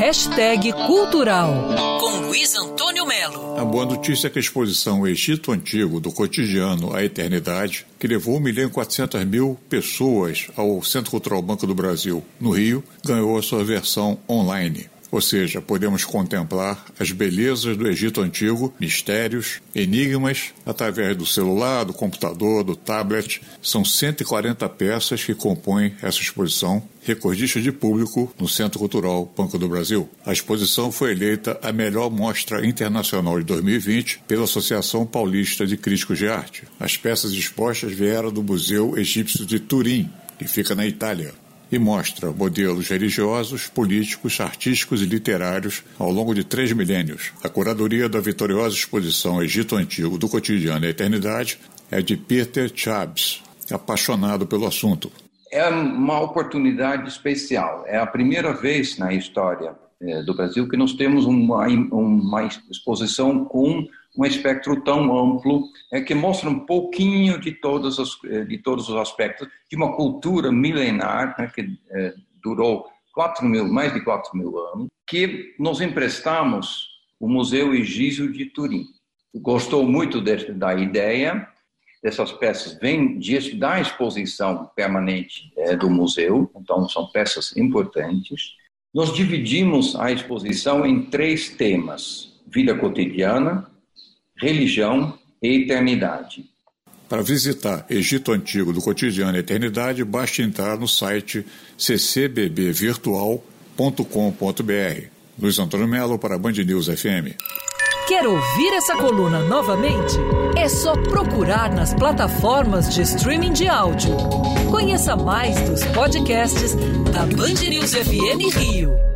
Hashtag Cultural, com Luiz Antônio Melo. A boa notícia é que a exposição Egito Antigo, do cotidiano à eternidade, que levou 1 milhão e 400 mil pessoas ao Centro Cultural Banco do Brasil, no Rio, ganhou a sua versão online. Ou seja, podemos contemplar as belezas do Egito Antigo, mistérios, enigmas, através do celular, do computador, do tablet. São 140 peças que compõem essa exposição, recordista de público no Centro Cultural Banco do Brasil. A exposição foi eleita a melhor mostra internacional de 2020 pela Associação Paulista de Críticos de Arte. As peças expostas vieram do Museu Egípcio de Turim, que fica na Itália e mostra modelos religiosos, políticos, artísticos e literários ao longo de três milênios. A curadoria da vitoriosa exposição Egito Antigo do Cotidiano e a Eternidade é de Peter Chabs, apaixonado pelo assunto. É uma oportunidade especial. É a primeira vez na história eh, do Brasil que nós temos uma, uma exposição com um espectro tão amplo é, que mostra um pouquinho de todos os, eh, de todos os aspectos de uma cultura milenar né, que é, durou quatro mil, mais de 4 mil anos, que nós emprestamos o Museu Egípcio de Turim. Gostou muito de, da ideia, dessas peças vêm de, da exposição permanente é, do museu, então são peças importantes. Nós dividimos a exposição em três temas: vida cotidiana, religião e eternidade. Para visitar Egito Antigo do Cotidiano e Eternidade, basta entrar no site ccbbvirtual.com.br. Luiz Antônio Melo para a Band News FM. Quer ouvir essa coluna novamente? É só procurar nas plataformas de streaming de áudio. Conheça mais dos podcasts da Band News FM Rio.